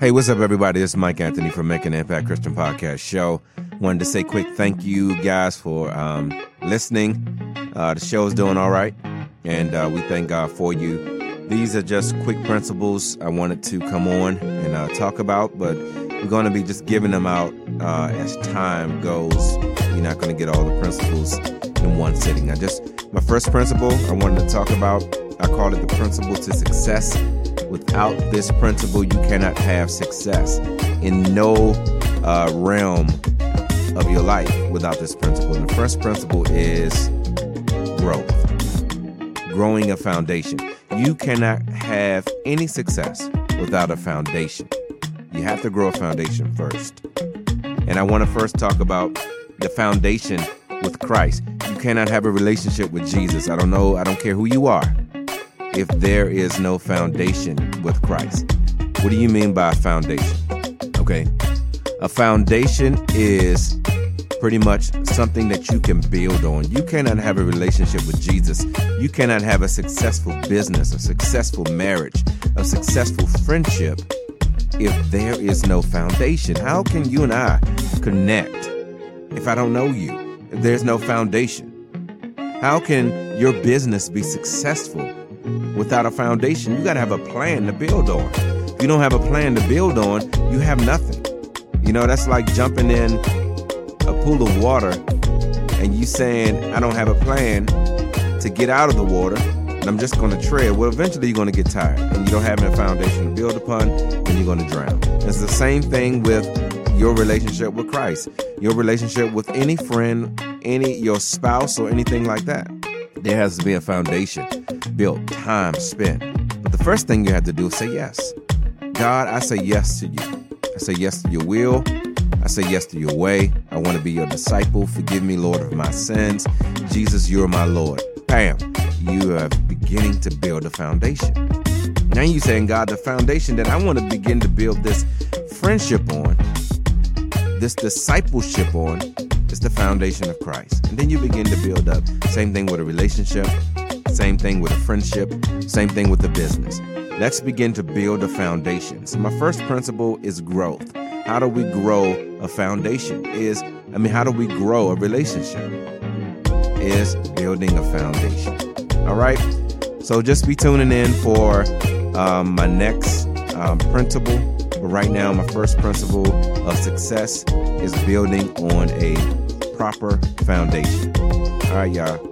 Hey, what's up, everybody? This is Mike Anthony from Making Impact Christian Podcast Show. Wanted to say quick thank you guys for um, listening. Uh, the show is doing all right, and uh, we thank God for you. These are just quick principles I wanted to come on and uh, talk about, but we're going to be just giving them out uh, as time goes. You're not going to get all the principles in one sitting. I just my first principle I wanted to talk about, I call it the principle to success Without this principle, you cannot have success in no uh, realm of your life without this principle. And the first principle is growth, growing a foundation. You cannot have any success without a foundation. You have to grow a foundation first. And I want to first talk about the foundation with Christ. You cannot have a relationship with Jesus. I don't know, I don't care who you are if there is no foundation with Christ. What do you mean by foundation? Okay. A foundation is pretty much something that you can build on. You cannot have a relationship with Jesus. You cannot have a successful business, a successful marriage, a successful friendship if there is no foundation. How can you and I connect if I don't know you? If there's no foundation? How can your business be successful without a foundation. You got to have a plan to build on. If you don't have a plan to build on, you have nothing. You know, that's like jumping in a pool of water and you saying, I don't have a plan to get out of the water and I'm just going to tread. Well, eventually you're going to get tired and you don't have a foundation to build upon and you're going to drown. It's the same thing with your relationship with Christ, your relationship with any friend, any your spouse or anything like that. There has to be a foundation built, time spent. But the first thing you have to do is say yes. God, I say yes to you. I say yes to your will. I say yes to your way. I want to be your disciple. Forgive me, Lord, of my sins. Jesus, you're my Lord. Bam. You are beginning to build a foundation. Now you're saying, God, the foundation that I want to begin to build this friendship on, this discipleship on, is the foundation of Christ. And then you begin to build up. Same thing with a relationship, same thing with a friendship, same thing with a business. Let's begin to build a foundation. So my first principle is growth. How do we grow a foundation? Is I mean, how do we grow a relationship? Is building a foundation. All right. So just be tuning in for um, my next um, principle. But right now, my first principle of success is building on a proper foundation. All right, y'all.